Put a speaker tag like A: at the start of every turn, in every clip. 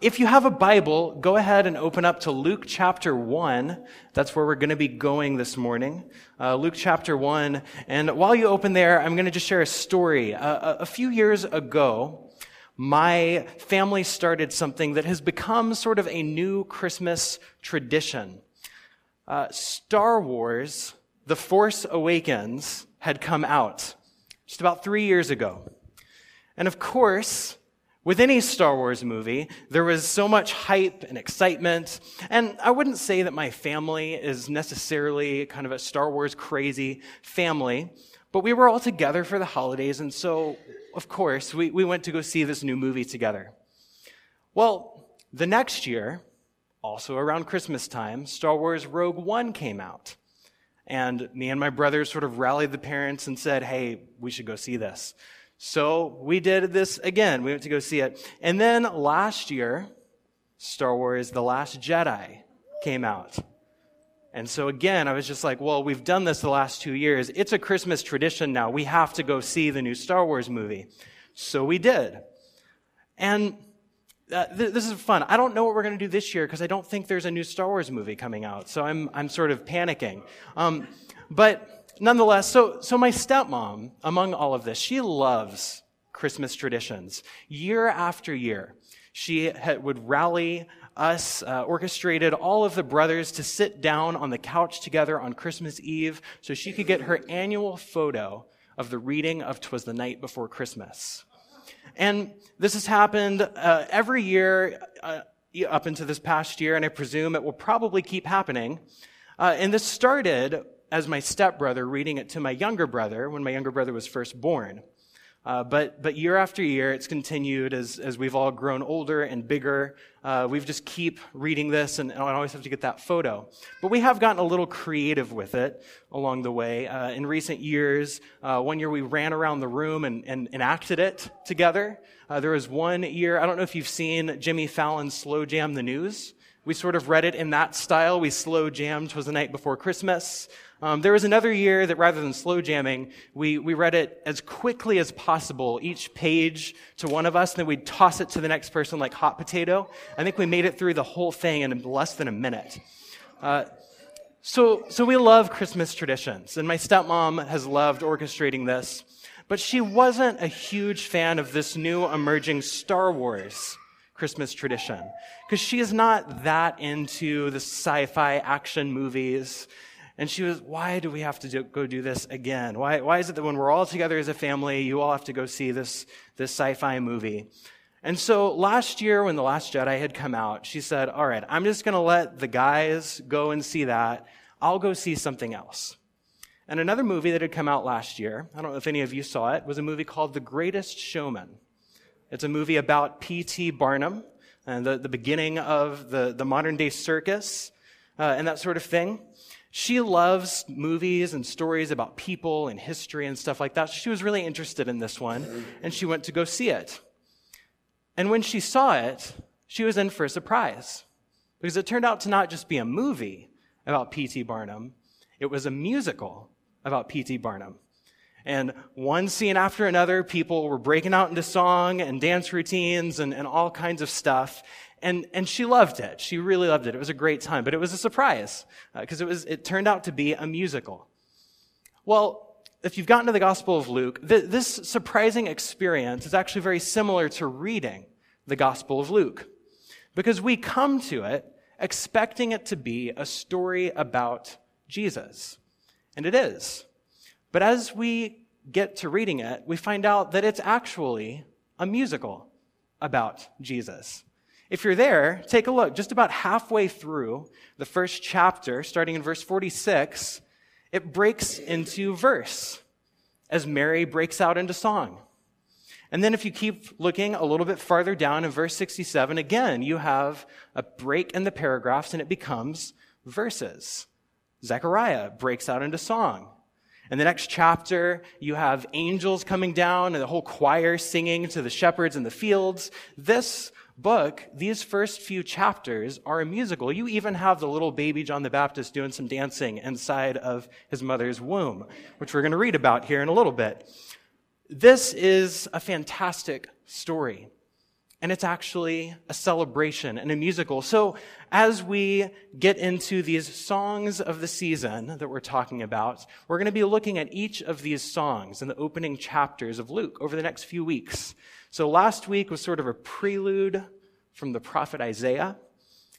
A: If you have a Bible, go ahead and open up to Luke chapter 1. That's where we're going to be going this morning. Uh, Luke chapter 1. And while you open there, I'm going to just share a story. Uh, a few years ago, my family started something that has become sort of a new Christmas tradition. Uh, Star Wars, The Force Awakens, had come out just about three years ago. And of course, with any Star Wars movie, there was so much hype and excitement. And I wouldn't say that my family is necessarily kind of a Star Wars crazy family, but we were all together for the holidays. And so, of course, we, we went to go see this new movie together. Well, the next year, also around Christmas time, Star Wars Rogue One came out. And me and my brother sort of rallied the parents and said, hey, we should go see this. So we did this again. We went to go see it. And then last year, Star Wars The Last Jedi came out. And so again, I was just like, well, we've done this the last two years. It's a Christmas tradition now. We have to go see the new Star Wars movie. So we did. And uh, th- this is fun. I don't know what we're going to do this year because I don't think there's a new Star Wars movie coming out. So I'm, I'm sort of panicking. Um, but nonetheless, so, so my stepmom, among all of this, she loves Christmas traditions. Year after year, she had, would rally us, uh, orchestrated all of the brothers to sit down on the couch together on Christmas Eve so she could get her annual photo of the reading of Twas the Night Before Christmas. And this has happened uh, every year uh, up into this past year, and I presume it will probably keep happening. Uh, and this started as my stepbrother reading it to my younger brother when my younger brother was first born. Uh, but, but year after year, it's continued as, as we've all grown older and bigger. Uh, we've just keep reading this, and, and, I always have to get that photo. But we have gotten a little creative with it along the way. Uh, in recent years, uh, one year we ran around the room and, and enacted it together. Uh, there was one year, I don't know if you've seen Jimmy Fallon's Slow Jam the News. We sort of read it in that style. We slow jammed, was the night before Christmas. Um, there was another year that rather than slow jamming, we, we read it as quickly as possible, each page to one of us, and then we'd toss it to the next person like hot potato. I think we made it through the whole thing in less than a minute. Uh, so, so we love Christmas traditions, and my stepmom has loved orchestrating this, but she wasn't a huge fan of this new emerging Star Wars Christmas tradition because she is not that into the sci-fi action movies and she was, why do we have to do, go do this again? Why, why is it that when we're all together as a family, you all have to go see this, this sci-fi movie? And so last year when The Last Jedi had come out, she said, all right, I'm just going to let the guys go and see that. I'll go see something else. And another movie that had come out last year, I don't know if any of you saw it, was a movie called The Greatest Showman. It's a movie about P.T. Barnum and the, the beginning of the, the modern day circus uh, and that sort of thing. She loves movies and stories about people and history and stuff like that. She was really interested in this one, and she went to go see it. And when she saw it, she was in for a surprise because it turned out to not just be a movie about P.T. Barnum, it was a musical about P.T. Barnum. And one scene after another, people were breaking out into song and dance routines and, and all kinds of stuff. And, and she loved it. She really loved it. It was a great time, but it was a surprise because uh, it was, it turned out to be a musical. Well, if you've gotten to the Gospel of Luke, th- this surprising experience is actually very similar to reading the Gospel of Luke because we come to it expecting it to be a story about Jesus. And it is. But as we get to reading it, we find out that it's actually a musical about Jesus. If you're there, take a look. Just about halfway through the first chapter, starting in verse 46, it breaks into verse as Mary breaks out into song. And then if you keep looking a little bit farther down in verse 67, again, you have a break in the paragraphs and it becomes verses. Zechariah breaks out into song. In the next chapter, you have angels coming down and the whole choir singing to the shepherds in the fields. This book, these first few chapters are a musical. You even have the little baby John the Baptist doing some dancing inside of his mother's womb, which we're going to read about here in a little bit. This is a fantastic story. and it's actually a celebration and a musical. So as we get into these songs of the season that we're talking about, we're going to be looking at each of these songs in the opening chapters of Luke over the next few weeks. So last week was sort of a prelude from the prophet Isaiah,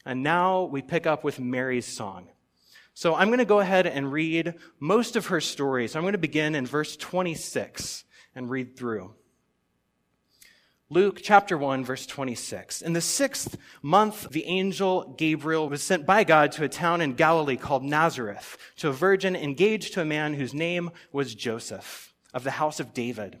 A: and now we pick up with Mary's song. So I'm going to go ahead and read most of her story. So I'm going to begin in verse 26 and read through. Luke chapter 1, verse 26. In the sixth month, the angel Gabriel was sent by God to a town in Galilee called Nazareth to a virgin engaged to a man whose name was Joseph of the house of David.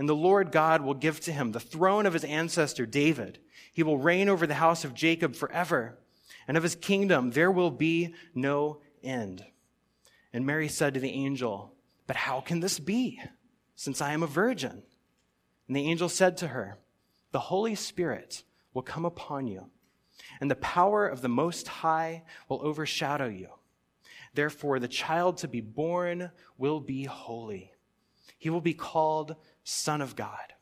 A: And the Lord God will give to him the throne of his ancestor David. He will reign over the house of Jacob forever, and of his kingdom there will be no end. And Mary said to the angel, But how can this be? since I am a virgin. And the angel said to her, The Holy Spirit will come upon you, and the power of the Most High will overshadow you. Therefore, the child to be born will be holy. He will be called Son of God.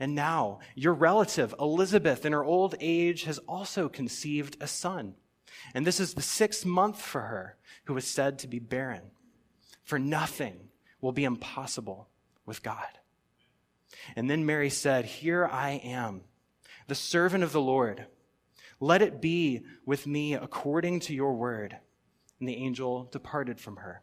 A: And now, your relative, Elizabeth, in her old age, has also conceived a son. And this is the sixth month for her, who was said to be barren. For nothing will be impossible with God. And then Mary said, Here I am, the servant of the Lord. Let it be with me according to your word. And the angel departed from her.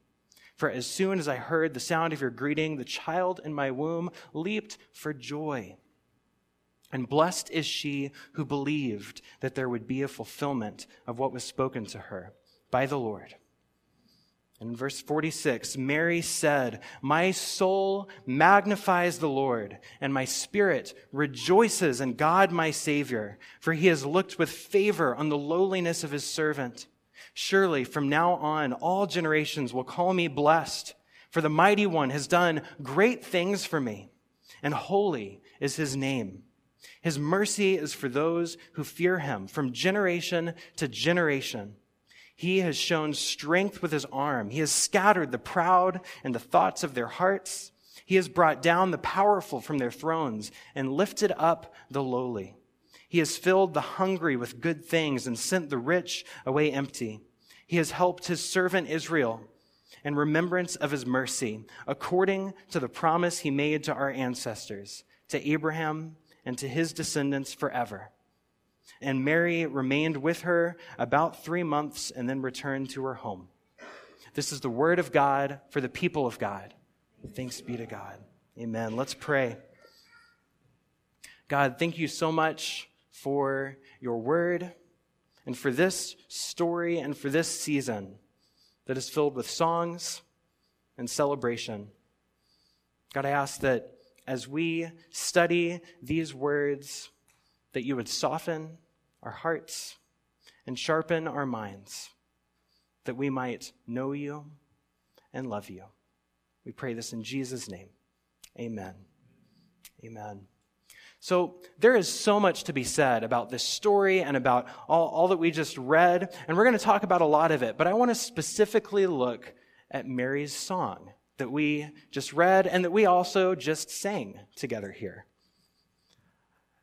A: For as soon as I heard the sound of your greeting, the child in my womb leaped for joy. And blessed is she who believed that there would be a fulfillment of what was spoken to her by the Lord. In verse 46, Mary said, My soul magnifies the Lord, and my spirit rejoices in God my Savior, for he has looked with favor on the lowliness of his servant. Surely from now on, all generations will call me blessed, for the mighty one has done great things for me, and holy is his name. His mercy is for those who fear him from generation to generation. He has shown strength with his arm. He has scattered the proud and the thoughts of their hearts. He has brought down the powerful from their thrones and lifted up the lowly. He has filled the hungry with good things and sent the rich away empty. He has helped his servant Israel in remembrance of his mercy, according to the promise he made to our ancestors, to Abraham and to his descendants forever. And Mary remained with her about three months and then returned to her home. This is the word of God for the people of God. Thanks be to God. Amen. Let's pray. God, thank you so much for your word and for this story and for this season that is filled with songs and celebration. God, I ask that as we study these words, that you would soften our hearts and sharpen our minds, that we might know you and love you. We pray this in Jesus' name. Amen. Amen. So there is so much to be said about this story and about all, all that we just read, and we're going to talk about a lot of it, but I want to specifically look at Mary's song that we just read and that we also just sang together here.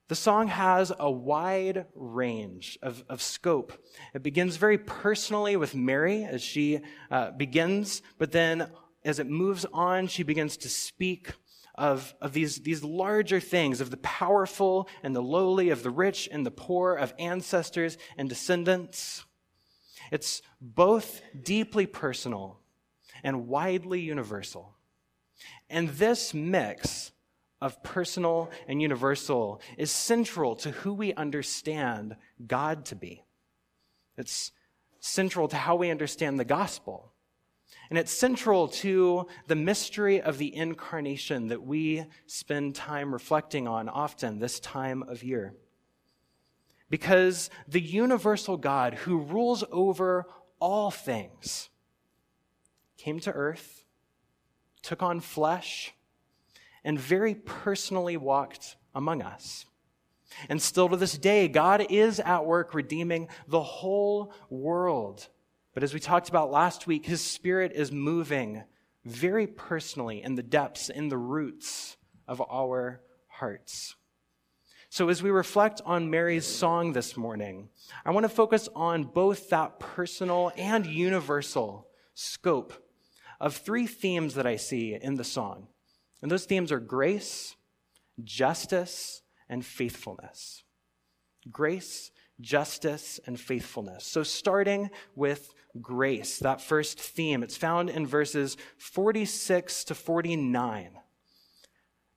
A: The song has a wide range of, of scope. It begins very personally with Mary as she uh, begins, but then as it moves on, she begins to speak of, of these, these larger things, of the powerful and the lowly, of the rich and the poor, of ancestors and descendants. It's both deeply personal and widely universal. And this mix of personal and universal is central to who we understand God to be. It's central to how we understand the gospel. And it's central to the mystery of the incarnation that we spend time reflecting on often this time of year. Because the universal God who rules over all things came to earth, took on flesh, and very personally walked among us. And still to this day, God is at work redeeming the whole world. But as we talked about last week, his spirit is moving very personally in the depths, in the roots of our hearts. So, as we reflect on Mary's song this morning, I want to focus on both that personal and universal scope of three themes that I see in the song. And those themes are grace, justice, and faithfulness. Grace, justice, and faithfulness. So, starting with grace, that first theme, it's found in verses 46 to 49.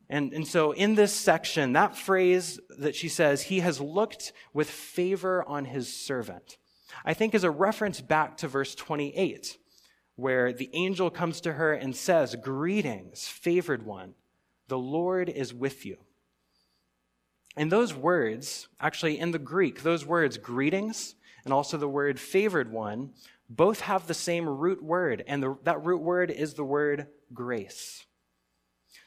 A: And, and so, in this section, that phrase that she says, he has looked with favor on his servant, I think is a reference back to verse 28 where the angel comes to her and says, Greetings, favored one, the Lord is with you. And those words, actually in the Greek, those words, greetings, and also the word favored one, both have the same root word, and the, that root word is the word grace.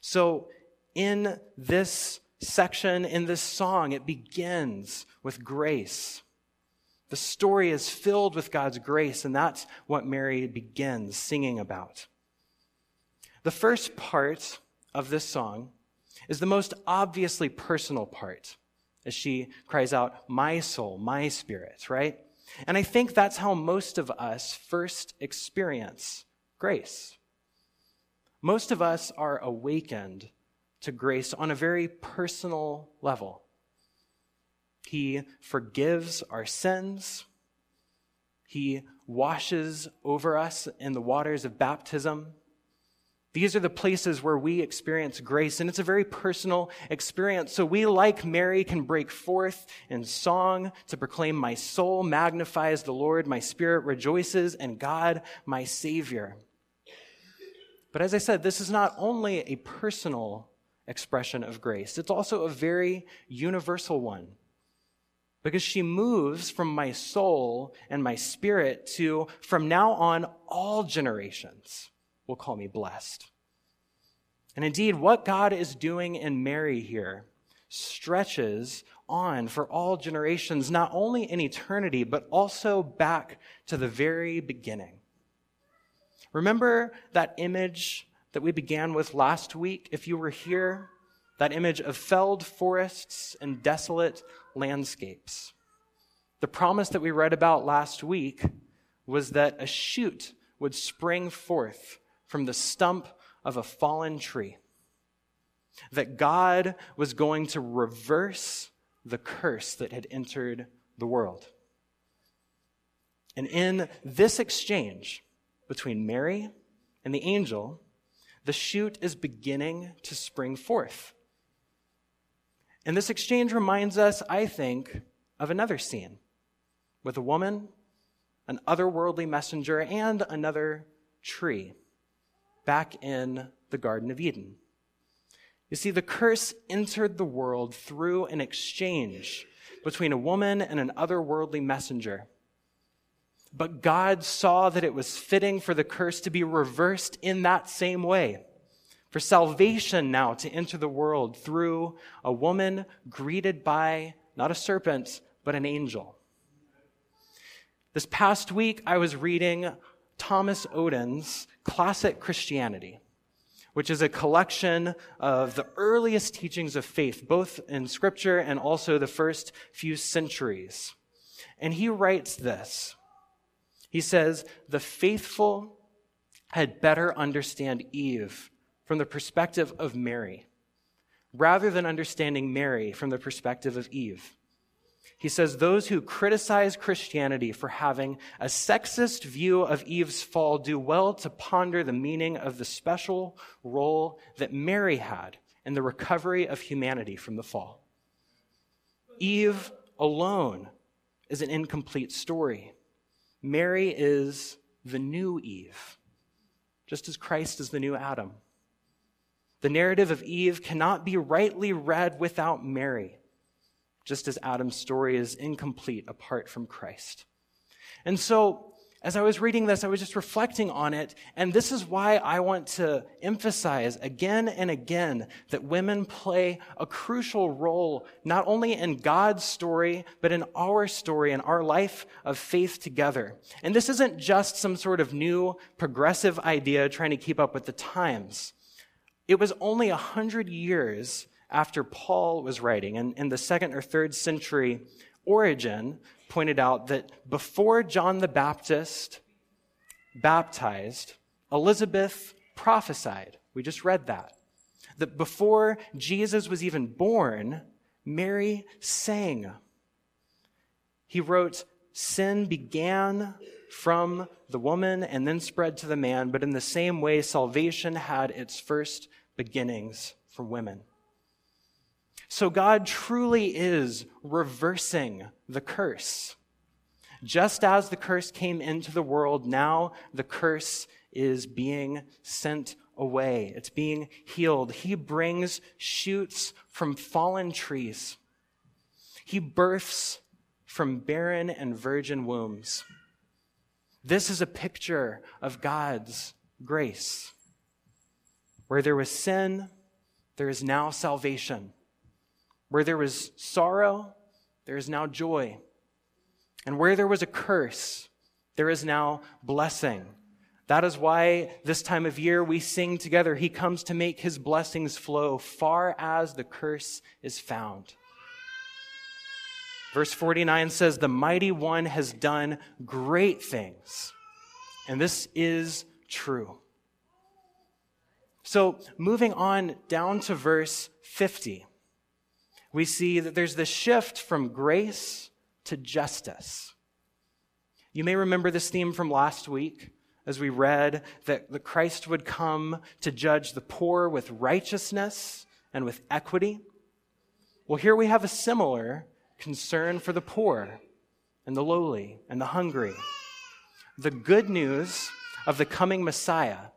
A: So in this section, in this song, it begins with grace. The story is filled with God's grace, and that's what Mary begins singing about. The first part of this song is the most obviously personal part as she cries out, My soul, my spirit, right? And I think that's how most of us first experience grace. Most of us are awakened to grace on a very personal level. He forgives our sins. He washes over us in the waters of baptism. These are the places where we experience grace, and it's a very personal experience. So we, like Mary, can break forth in song to proclaim, My soul magnifies the Lord, my spirit rejoices and God, my Savior. But as I said, this is not only a personal expression of grace, it's also a very universal one because she moves from my soul and my spirit to, from now on, all generations will call me blessed. And indeed, what God is doing in Mary here stretches on for all generations, not only in eternity, but also back to the very beginning. Remember that image that we began with last week? If you were here, that image of felled forests and desolate landscapes. The promise that we read about last week was that a shoot would spring forth from the stump of a fallen tree. That God was going to reverse the curse that had entered the world. And in this exchange between Mary and the angel, the shoot is beginning to spring forth. And this exchange reminds us, I think, of another scene with a woman, an otherworldly messenger, and another tree back in the Garden of Eden. You see, the curse entered the world through an exchange between a woman and an otherworldly messenger. But God saw that it was fitting for the curse to be reversed in that same way for salvation now to enter the world through a woman greeted by not a serpent, but an angel. This past week, I was reading Thomas Oden's Classic Christianity, which is a collection of the earliest teachings of faith, both in scripture and also the first few centuries. And he writes this. He says, The faithful had better understand Eve from the perspective of Mary, rather than understanding Mary from the perspective of Eve. He says those who criticize Christianity for having a sexist view of Eve's fall do well to ponder the meaning of the special role that Mary had in the recovery of humanity from the fall. Eve alone is an incomplete story. Mary is the new Eve, just as Christ is the new Adam. The narrative of Eve cannot be rightly read without Mary just as Adam's story is incomplete apart from Christ. And so, as I was reading this, I was just reflecting on it, and this is why I want to emphasize again and again that women play a crucial role, not only in God's story, but in our story and our life of faith together. And this isn't just some sort of new progressive idea trying to keep up with the times. It was only a hundred years after Paul was writing, and in the second or third century, Origen pointed out that before John the Baptist baptized, Elizabeth prophesied. We just read that. That before Jesus was even born, Mary sang. He wrote, Sin began from the woman and then spread to the man, but in the same way, salvation had its first beginnings from women. So God truly is reversing the curse. Just as the curse came into the world, now the curse is being sent away. It's being healed. He brings shoots from fallen trees. He births from barren and virgin wombs. This is a picture of God's grace. Where there was sin, there is now salvation. Where there was sorrow, there is now joy. And where there was a curse, there is now blessing. That is why this time of year we sing together, He comes to make His blessings flow far as the curse is found. Verse 49 says, The mighty one has done great things. And this is true. So, moving on down to verse 50 we see that there's this shift from grace to justice. You may remember this theme from last week as we read that the Christ would come to judge the poor with righteousness and with equity. Well, here we have a similar concern for the poor and the lowly and the hungry. The good news of the coming Messiah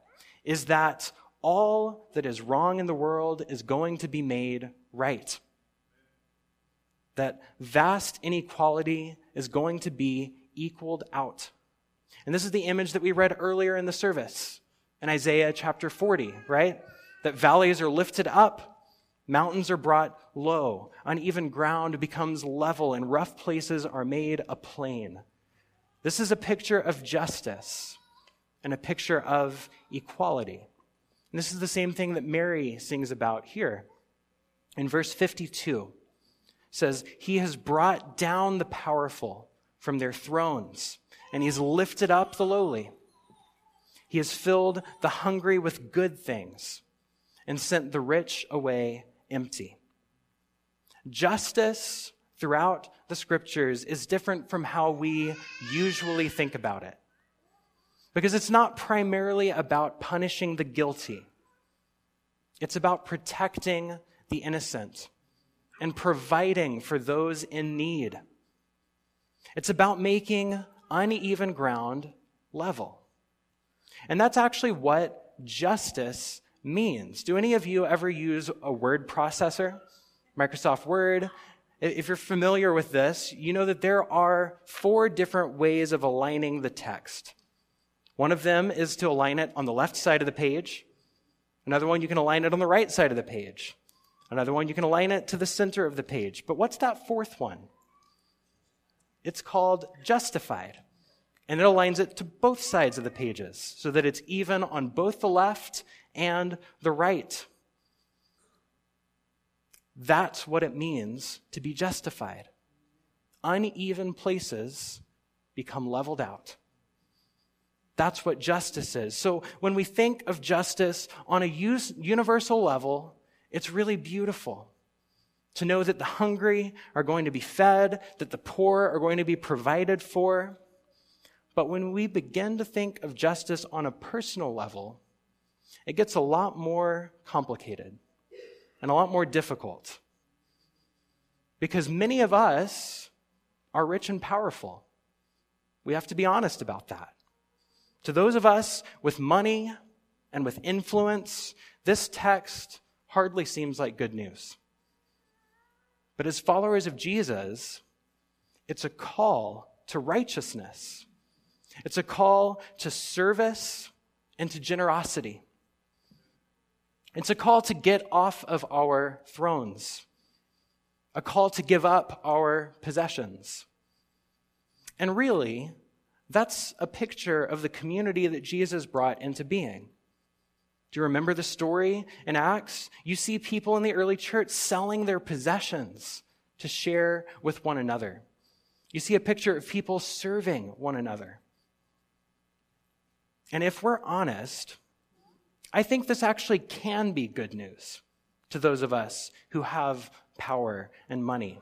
A: is that all that is wrong in the world is going to be made right that vast inequality is going to be equaled out. And this is the image that we read earlier in the service in Isaiah chapter 40, right? That valleys are lifted up, mountains are brought low, uneven ground becomes level, and rough places are made a plain. This is a picture of justice and a picture of equality. And this is the same thing that Mary sings about here. In verse 52, says, He has brought down the powerful from their thrones, and He's lifted up the lowly. He has filled the hungry with good things and sent the rich away empty. Justice throughout the scriptures is different from how we usually think about it. Because it's not primarily about punishing the guilty. It's about protecting the innocent and providing for those in need. It's about making uneven ground level. And that's actually what justice means. Do any of you ever use a word processor? Microsoft Word? If you're familiar with this, you know that there are four different ways of aligning the text. One of them is to align it on the left side of the page. Another one, you can align it on the right side of the page. Another one, you can align it to the center of the page. But what's that fourth one? It's called justified. And it aligns it to both sides of the pages so that it's even on both the left and the right. That's what it means to be justified. Uneven places become leveled out. That's what justice is. So when we think of justice on a universal level, it's really beautiful to know that the hungry are going to be fed, that the poor are going to be provided for. But when we begin to think of justice on a personal level, it gets a lot more complicated and a lot more difficult. Because many of us are rich and powerful. We have to be honest about that. To those of us with money and with influence, this text hardly seems like good news. But as followers of Jesus, it's a call to righteousness. It's a call to service and to generosity. It's a call to get off of our thrones, a call to give up our possessions. And really, that's a picture of the community that Jesus brought into being. Do you remember the story in Acts? You see people in the early church selling their possessions to share with one another. You see a picture of people serving one another. And if we're honest, I think this actually can be good news to those of us who have power and money.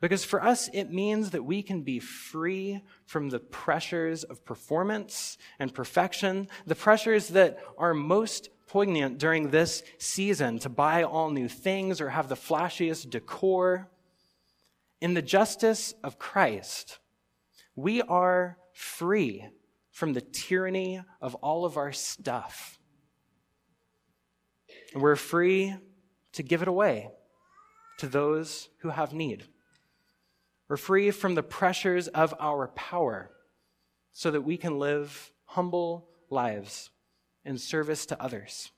A: Because for us, it means that we can be free from the pressures of performance and perfection, the pressures that are most poignant during this season to buy all new things or have the flashiest decor. In the justice of Christ, we are free from the tyranny of all of our stuff. We're free to give it away to those who have need. We're free from the pressures of our power so that we can live humble lives in service to others.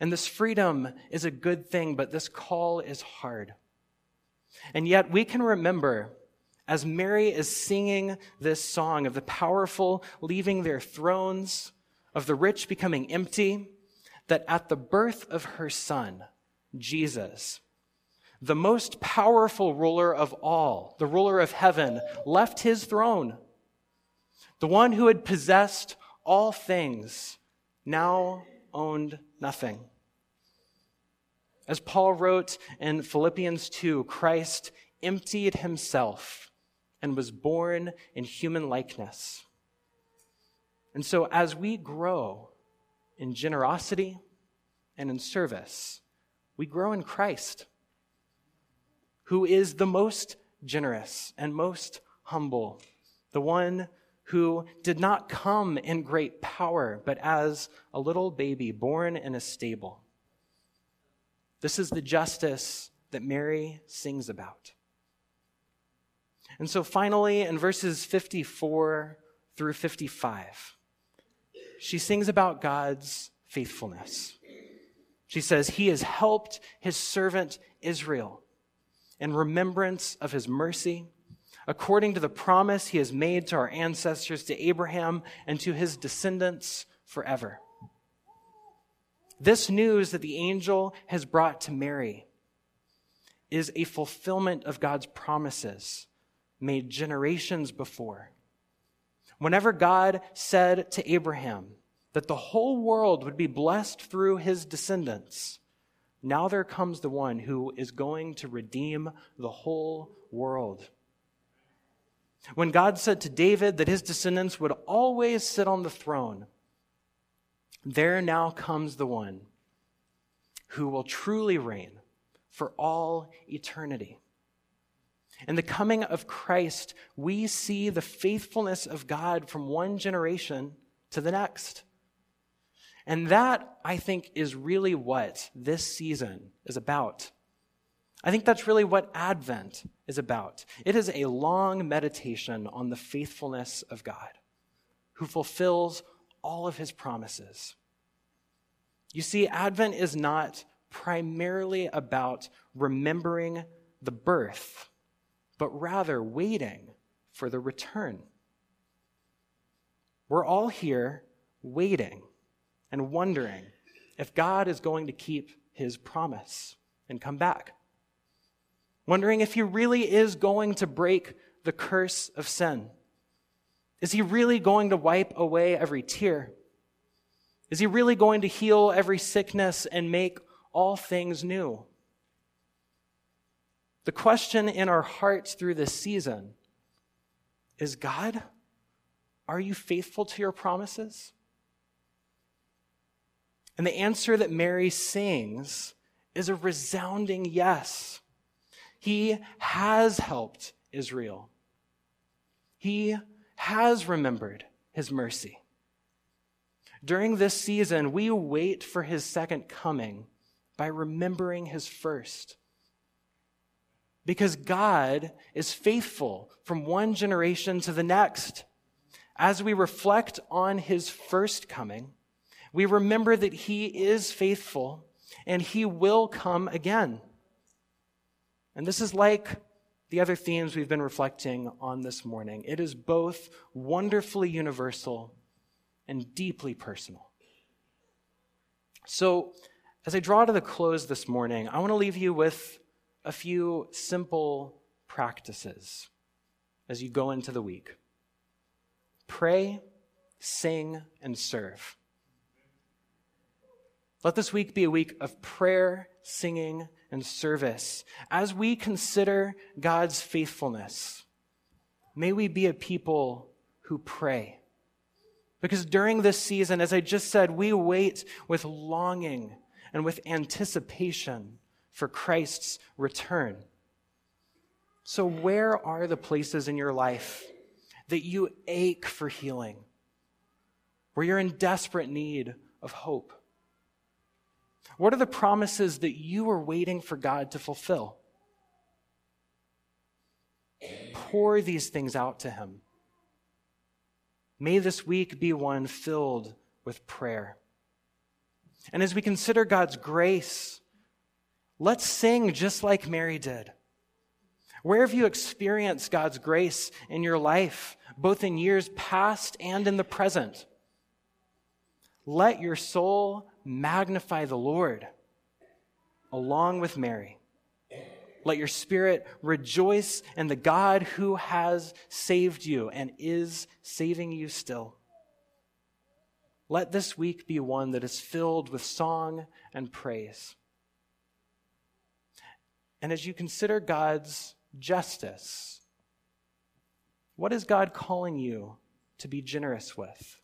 A: And this freedom is a good thing, but this call is hard. And yet we can remember as Mary is singing this song of the powerful leaving their thrones, of the rich becoming empty, that at the birth of her son, Jesus, the most powerful ruler of all, the ruler of heaven, left his throne. The one who had possessed all things now owned nothing. As Paul wrote in Philippians 2, Christ emptied himself and was born in human likeness. And so, as we grow in generosity and in service, we grow in Christ who is the most generous and most humble, the one who did not come in great power, but as a little baby born in a stable. This is the justice that Mary sings about. And so finally, in verses 54 through 55, she sings about God's faithfulness. She says, He has helped His servant Israel in remembrance of his mercy, according to the promise he has made to our ancestors, to Abraham, and to his descendants forever. This news that the angel has brought to Mary is a fulfillment of God's promises made generations before. Whenever God said to Abraham that the whole world would be blessed through his descendants, now there comes the one who is going to redeem the whole world. When God said to David that his descendants would always sit on the throne, there now comes the one who will truly reign for all eternity. In the coming of Christ, we see the faithfulness of God from one generation to the next. And that, I think, is really what this season is about. I think that's really what Advent is about. It is a long meditation on the faithfulness of God, who fulfills all of his promises. You see, Advent is not primarily about remembering the birth, but rather waiting for the return. We're all here waiting and wondering if God is going to keep his promise and come back. Wondering if he really is going to break the curse of sin. Is he really going to wipe away every tear? Is he really going to heal every sickness and make all things new? The question in our hearts through this season is God, are you faithful to your promises? And the answer that Mary sings is a resounding yes. He has helped Israel. He has remembered his mercy. During this season, we wait for his second coming by remembering his first. Because God is faithful from one generation to the next. As we reflect on his first coming, we remember that he is faithful and he will come again. And this is like the other themes we've been reflecting on this morning. It is both wonderfully universal and deeply personal. So, as I draw to the close this morning, I want to leave you with a few simple practices as you go into the week. Pray, sing, and serve. Let this week be a week of prayer, singing, and service. As we consider God's faithfulness, may we be a people who pray. Because during this season, as I just said, we wait with longing and with anticipation for Christ's return. So, where are the places in your life that you ache for healing? Where you're in desperate need of hope? What are the promises that you are waiting for God to fulfill? Pour these things out to Him. May this week be one filled with prayer. And as we consider God's grace, let's sing just like Mary did. Where have you experienced God's grace in your life, both in years past and in the present? Let your soul magnify the Lord along with Mary. Let your spirit rejoice in the God who has saved you and is saving you still. Let this week be one that is filled with song and praise. And as you consider God's justice, what is God calling you to be generous with?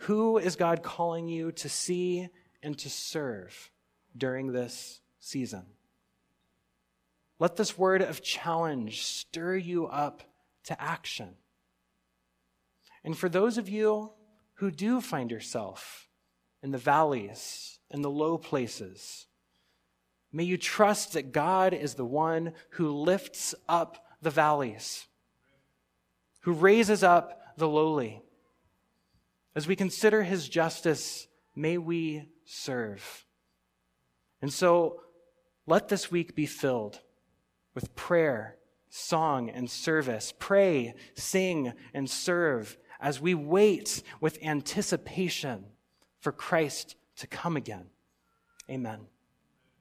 A: Who is God calling you to see and to serve during this season? Let this word of challenge stir you up to action. And for those of you who do find yourself in the valleys, in the low places, may you trust that God is the one who lifts up the valleys, who raises up the lowly as we consider his justice, may we serve. And so let this week be filled with prayer, song, and service. Pray, sing, and serve as we wait with anticipation for Christ to come again. Amen.